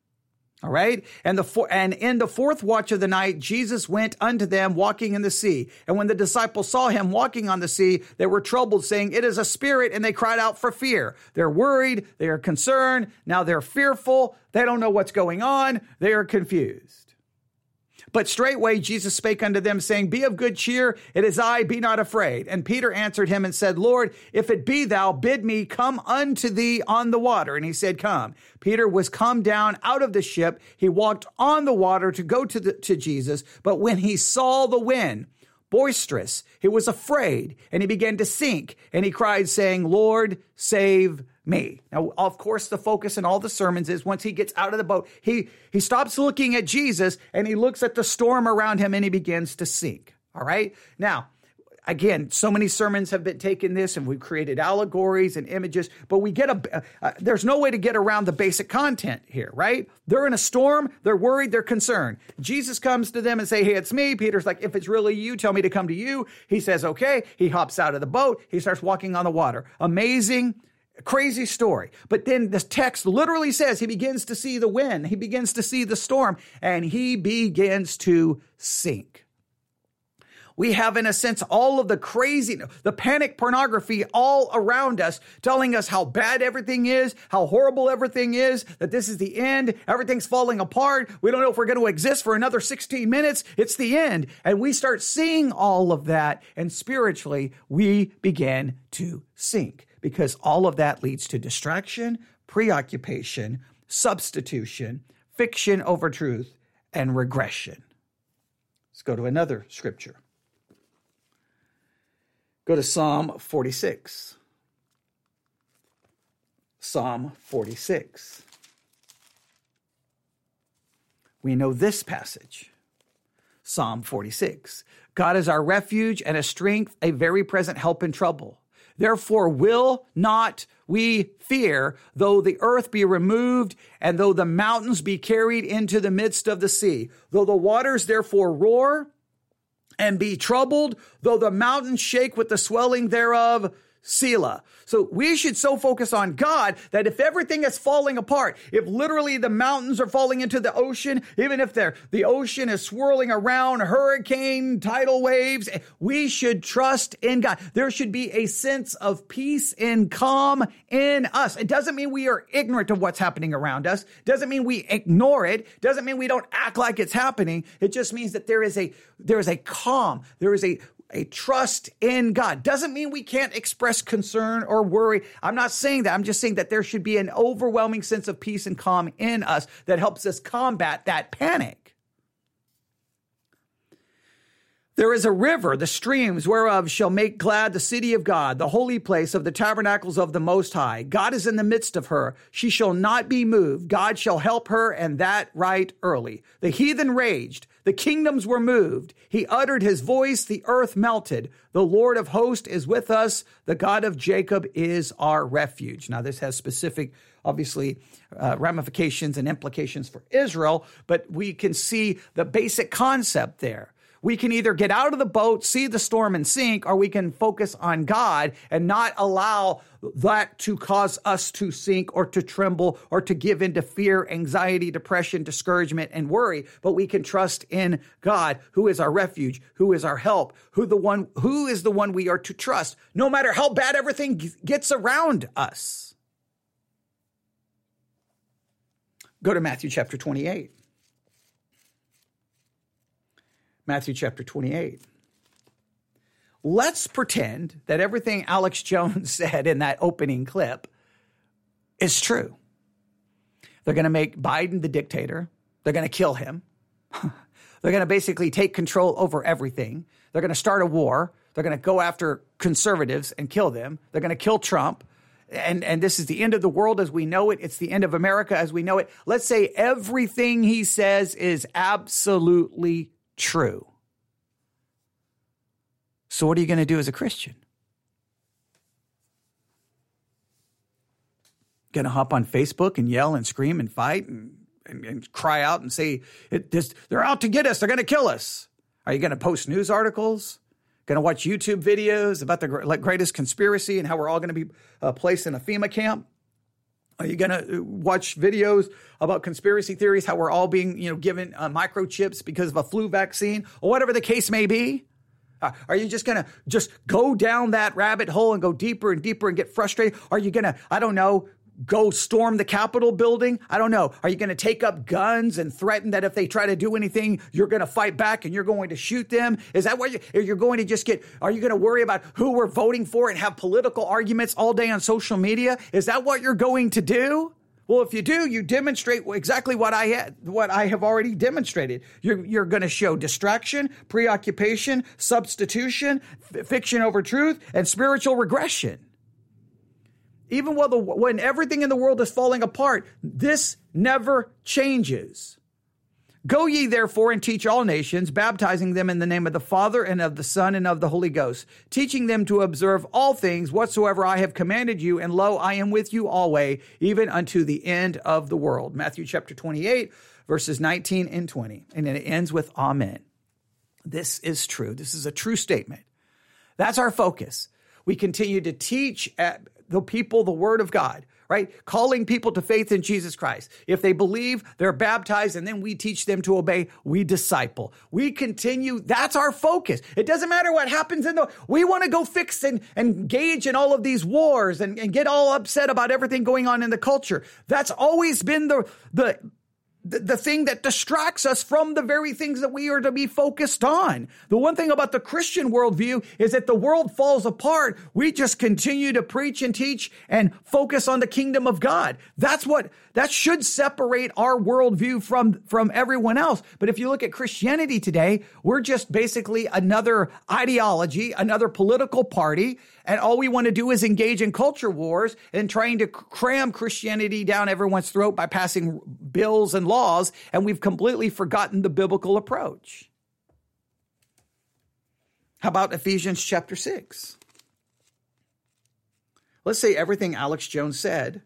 All right. And the and in the fourth watch of the night, Jesus went unto them walking in the sea. And when the disciples saw him walking on the sea, they were troubled, saying, It is a spirit. And they cried out for fear. They're worried. They are concerned. Now they're fearful. They don't know what's going on. They are confused. But straightway Jesus spake unto them, saying, Be of good cheer, it is I, be not afraid. And Peter answered him and said, Lord, if it be thou, bid me come unto thee on the water. And he said, Come. Peter was come down out of the ship. He walked on the water to go to, the, to Jesus. But when he saw the wind, boisterous, he was afraid, and he began to sink. And he cried, saying, Lord, save me. Now, of course, the focus in all the sermons is once he gets out of the boat, he, he stops looking at Jesus and he looks at the storm around him and he begins to sink. All right. Now, again, so many sermons have been taken this and we've created allegories and images, but we get a, uh, there's no way to get around the basic content here, right? They're in a storm. They're worried. They're concerned. Jesus comes to them and say, Hey, it's me. Peter's like, if it's really you, tell me to come to you. He says, okay. He hops out of the boat. He starts walking on the water. Amazing crazy story. But then the text literally says he begins to see the wind, he begins to see the storm, and he begins to sink. We have, in a sense, all of the crazy, the panic pornography all around us, telling us how bad everything is, how horrible everything is, that this is the end, everything's falling apart. We don't know if we're going to exist for another 16 minutes. It's the end. And we start seeing all of that, and spiritually, we begin to sink because all of that leads to distraction, preoccupation, substitution, fiction over truth, and regression. Let's go to another scripture. Go to Psalm 46. Psalm 46. We know this passage. Psalm 46. God is our refuge and a strength, a very present help in trouble. Therefore, will not we fear, though the earth be removed, and though the mountains be carried into the midst of the sea, though the waters therefore roar and be troubled, though the mountains shake with the swelling thereof. Selah. So we should so focus on God that if everything is falling apart, if literally the mountains are falling into the ocean, even if they're, the ocean is swirling around, hurricane, tidal waves, we should trust in God. There should be a sense of peace and calm in us. It doesn't mean we are ignorant of what's happening around us. It Doesn't mean we ignore it. Doesn't mean we don't act like it's happening. It just means that there is a, there is a calm. There is a a trust in God. Doesn't mean we can't express concern or worry. I'm not saying that. I'm just saying that there should be an overwhelming sense of peace and calm in us that helps us combat that panic. There is a river, the streams whereof shall make glad the city of God, the holy place of the tabernacles of the Most High. God is in the midst of her. She shall not be moved. God shall help her, and that right early. The heathen raged. The kingdoms were moved. He uttered his voice. The earth melted. The Lord of hosts is with us. The God of Jacob is our refuge. Now, this has specific, obviously, uh, ramifications and implications for Israel, but we can see the basic concept there. We can either get out of the boat, see the storm and sink, or we can focus on God and not allow that to cause us to sink or to tremble or to give into fear, anxiety, depression, discouragement, and worry. But we can trust in God, who is our refuge, who is our help, who the one, who is the one we are to trust, no matter how bad everything gets around us. Go to Matthew chapter 28. Matthew chapter 28. Let's pretend that everything Alex Jones said in that opening clip is true. They're going to make Biden the dictator. They're going to kill him. They're going to basically take control over everything. They're going to start a war. They're going to go after conservatives and kill them. They're going to kill Trump. And, and this is the end of the world as we know it. It's the end of America as we know it. Let's say everything he says is absolutely true. So, what are you going to do as a Christian? Going to hop on Facebook and yell and scream and fight and, and, and cry out and say, they're out to get us, they're going to kill us? Are you going to post news articles? Going to watch YouTube videos about the greatest conspiracy and how we're all going to be uh, placed in a FEMA camp? Are you going to uh, watch videos about conspiracy theories, how we're all being, you know, given uh, microchips because of a flu vaccine or whatever the case may be? Uh, are you just going to just go down that rabbit hole and go deeper and deeper and get frustrated? Are you going to, I don't know, go storm the Capitol building? I don't know. Are you going to take up guns and threaten that if they try to do anything, you're going to fight back and you're going to shoot them? Is that what you, you're going to just get? Are you going to worry about who we're voting for and have political arguments all day on social media? Is that what you're going to do? Well, if you do, you demonstrate exactly what I what I have already demonstrated. You're, you're going to show distraction, preoccupation, substitution, f- fiction over truth, and spiritual regression. Even while the, when everything in the world is falling apart, this never changes. Go ye therefore and teach all nations, baptizing them in the name of the Father and of the Son and of the Holy Ghost, teaching them to observe all things whatsoever I have commanded you. And lo, I am with you always, even unto the end of the world. Matthew chapter 28, verses 19 and 20. And then it ends with Amen. This is true. This is a true statement. That's our focus. We continue to teach the people the word of God right? Calling people to faith in Jesus Christ. If they believe, they're baptized, and then we teach them to obey, we disciple. We continue. That's our focus. It doesn't matter what happens in the, we want to go fix and, engage in all of these wars and, and get all upset about everything going on in the culture. That's always been the, the, the, the thing that distracts us from the very things that we are to be focused on. The one thing about the Christian worldview is that the world falls apart. We just continue to preach and teach and focus on the kingdom of God. That's what, that should separate our worldview from, from everyone else. But if you look at Christianity today, we're just basically another ideology, another political party. And all we want to do is engage in culture wars and trying to cram Christianity down everyone's throat by passing bills and laws. And we've completely forgotten the biblical approach. How about Ephesians chapter 6? Let's say everything Alex Jones said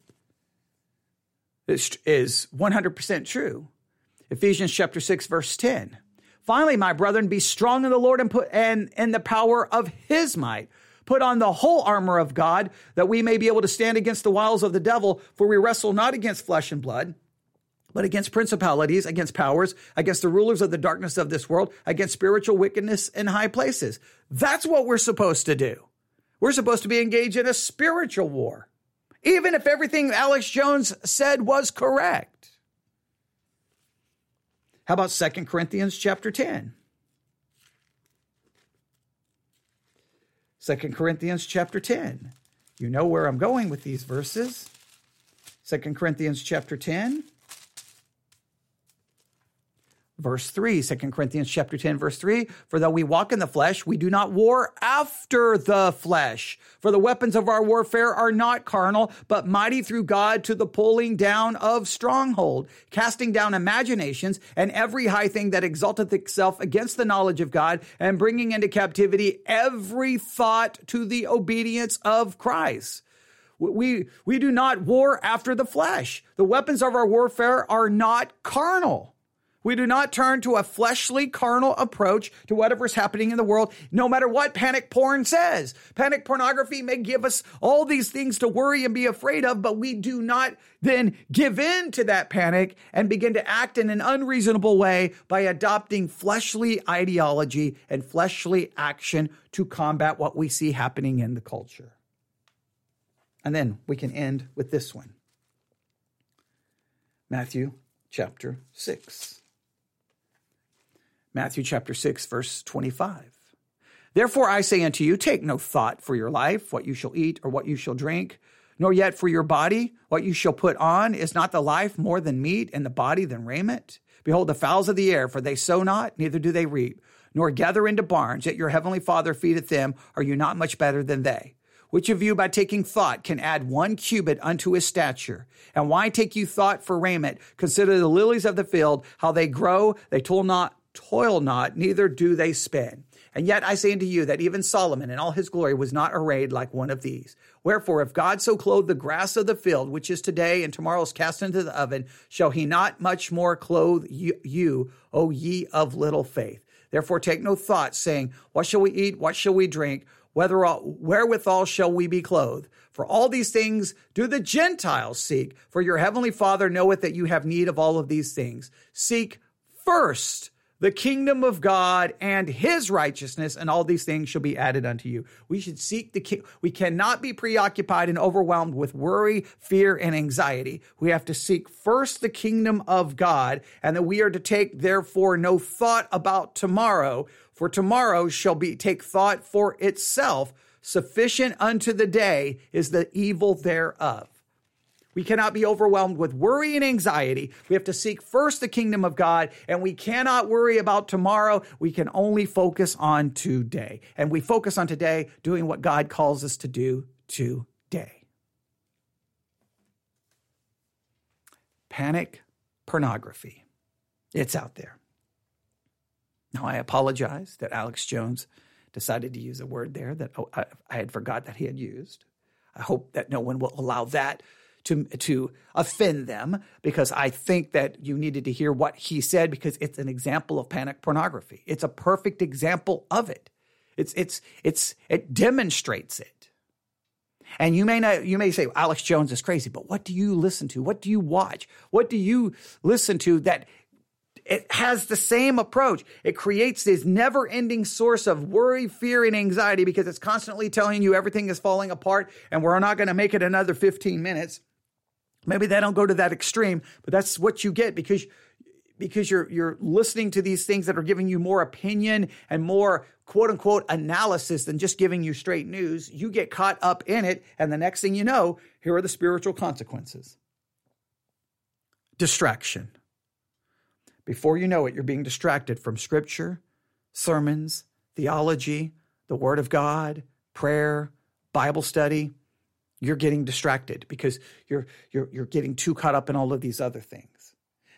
is, is 100% true. Ephesians chapter 6 verse 10. Finally, my brethren, be strong in the Lord and put and in the power of his might. Put on the whole armor of God that we may be able to stand against the wiles of the devil, for we wrestle not against flesh and blood, but against principalities, against powers, against the rulers of the darkness of this world, against spiritual wickedness in high places. That's what we're supposed to do. We're supposed to be engaged in a spiritual war even if everything Alex Jones said was correct. How about 2 Corinthians chapter 10? 2 Corinthians chapter 10. You know where I'm going with these verses. 2 Corinthians chapter 10. Verse 3, 2 Corinthians chapter 10, verse 3, for though we walk in the flesh, we do not war after the flesh. For the weapons of our warfare are not carnal, but mighty through God to the pulling down of stronghold, casting down imaginations and every high thing that exalteth itself against the knowledge of God, and bringing into captivity every thought to the obedience of Christ. We, we do not war after the flesh. The weapons of our warfare are not carnal. We do not turn to a fleshly, carnal approach to whatever's happening in the world, no matter what panic porn says. Panic pornography may give us all these things to worry and be afraid of, but we do not then give in to that panic and begin to act in an unreasonable way by adopting fleshly ideology and fleshly action to combat what we see happening in the culture. And then we can end with this one Matthew chapter 6. Matthew chapter 6, verse 25. Therefore I say unto you, take no thought for your life, what you shall eat or what you shall drink, nor yet for your body, what you shall put on. Is not the life more than meat, and the body than raiment? Behold, the fowls of the air, for they sow not, neither do they reap, nor gather into barns, yet your heavenly Father feedeth them. Are you not much better than they? Which of you, by taking thought, can add one cubit unto his stature? And why take you thought for raiment? Consider the lilies of the field, how they grow, they toil not toil not, neither do they spin. And yet I say unto you that even Solomon in all his glory was not arrayed like one of these. Wherefore, if God so clothe the grass of the field, which is today and tomorrow is cast into the oven, shall he not much more clothe you, O ye of little faith? Therefore, take no thought, saying, What shall we eat? What shall we drink? Whether wherewithal shall we be clothed? For all these things do the Gentiles seek, for your heavenly Father knoweth that you have need of all of these things. Seek first the kingdom of God and his righteousness, and all these things shall be added unto you. We should seek the king. We cannot be preoccupied and overwhelmed with worry, fear, and anxiety. We have to seek first the kingdom of God, and that we are to take, therefore, no thought about tomorrow, for tomorrow shall be take thought for itself. Sufficient unto the day is the evil thereof. We cannot be overwhelmed with worry and anxiety. We have to seek first the kingdom of God, and we cannot worry about tomorrow. We can only focus on today. And we focus on today doing what God calls us to do today. Panic pornography. It's out there. Now, I apologize that Alex Jones decided to use a word there that oh, I, I had forgot that he had used. I hope that no one will allow that to to offend them because I think that you needed to hear what he said because it's an example of panic pornography. It's a perfect example of it. It's it's it's it demonstrates it. And you may not you may say Alex Jones is crazy, but what do you listen to? What do you watch? What do you listen to that it has the same approach. It creates this never ending source of worry, fear, and anxiety because it's constantly telling you everything is falling apart and we're not going to make it another 15 minutes. Maybe they don't go to that extreme, but that's what you get because because you're you're listening to these things that are giving you more opinion and more quote unquote analysis than just giving you straight news. You get caught up in it, and the next thing you know, here are the spiritual consequences. Distraction. Before you know it, you're being distracted from scripture, sermons, theology, the word of God, prayer, Bible study you're getting distracted because you're, you're, you're getting too caught up in all of these other things.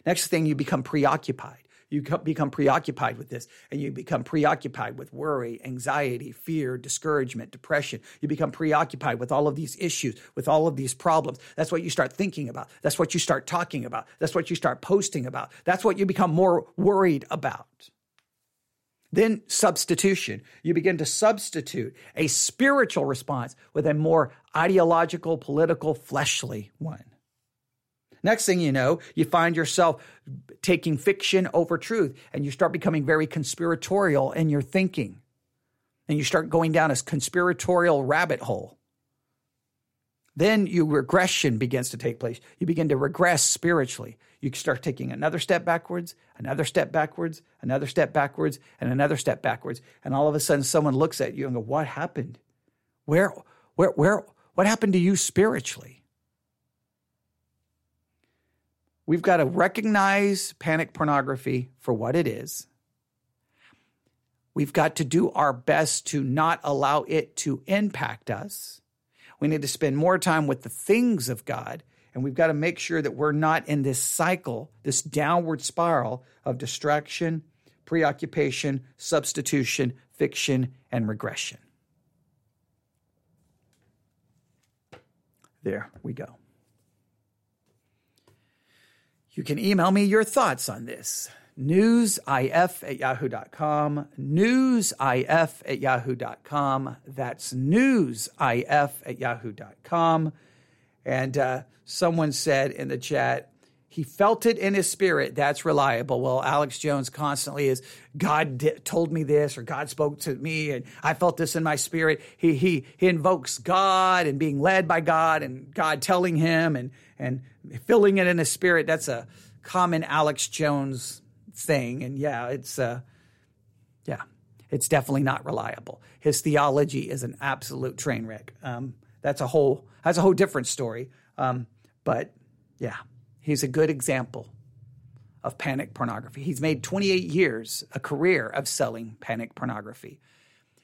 Next thing, you become preoccupied. You become preoccupied with this and you become preoccupied with worry, anxiety, fear, discouragement, depression. You become preoccupied with all of these issues, with all of these problems. That's what you start thinking about. That's what you start talking about. That's what you start posting about. That's what you become more worried about. Then substitution. You begin to substitute a spiritual response with a more ideological, political, fleshly one. Next thing you know, you find yourself taking fiction over truth and you start becoming very conspiratorial in your thinking. And you start going down a conspiratorial rabbit hole. Then you regression begins to take place. You begin to regress spiritually. You start taking another step backwards, another step backwards, another step backwards, and another step backwards. And all of a sudden someone looks at you and go, What happened? Where where where what happened to you spiritually? We've got to recognize panic pornography for what it is. We've got to do our best to not allow it to impact us. We need to spend more time with the things of God, and we've got to make sure that we're not in this cycle, this downward spiral of distraction, preoccupation, substitution, fiction, and regression. There we go. You can email me your thoughts on this. Newsif at yahoo.com. Newsif at yahoo.com. That's newsif at yahoo.com. And uh, someone said in the chat, he felt it in his spirit. That's reliable. Well, Alex Jones constantly is God told me this or God spoke to me and I felt this in my spirit. He he he invokes God and being led by God and God telling him and and filling it in his spirit. That's a common Alex Jones thing. And yeah, it's uh yeah, it's definitely not reliable. His theology is an absolute train wreck. Um, that's a whole that's a whole different story. Um, but yeah. He's a good example of panic pornography. He's made 28 years a career of selling panic pornography.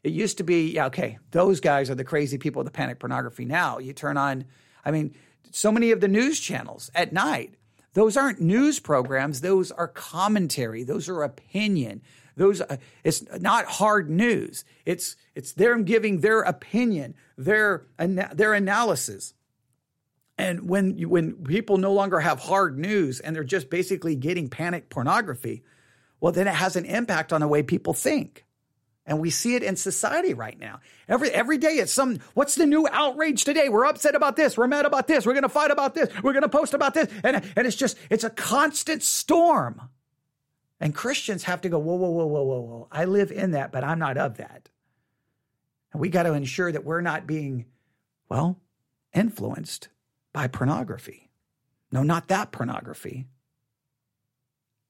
It used to be, yeah, okay, those guys are the crazy people with the panic pornography. Now you turn on, I mean, so many of the news channels at night, those aren't news programs, those are commentary, those are opinion. Those uh, it's not hard news. It's it's them giving their opinion, their their analysis. And when you, when people no longer have hard news and they're just basically getting panic pornography, well, then it has an impact on the way people think. And we see it in society right now. Every every day it's some what's the new outrage today? We're upset about this, we're mad about this, we're gonna fight about this, we're gonna post about this. And, and it's just it's a constant storm. And Christians have to go, whoa, whoa, whoa, whoa, whoa, whoa. I live in that, but I'm not of that. And we got to ensure that we're not being, well, influenced by pornography. No, not that pornography.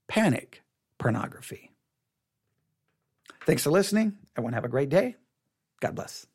Panic pornography. Thanks for listening. Everyone have a great day. God bless.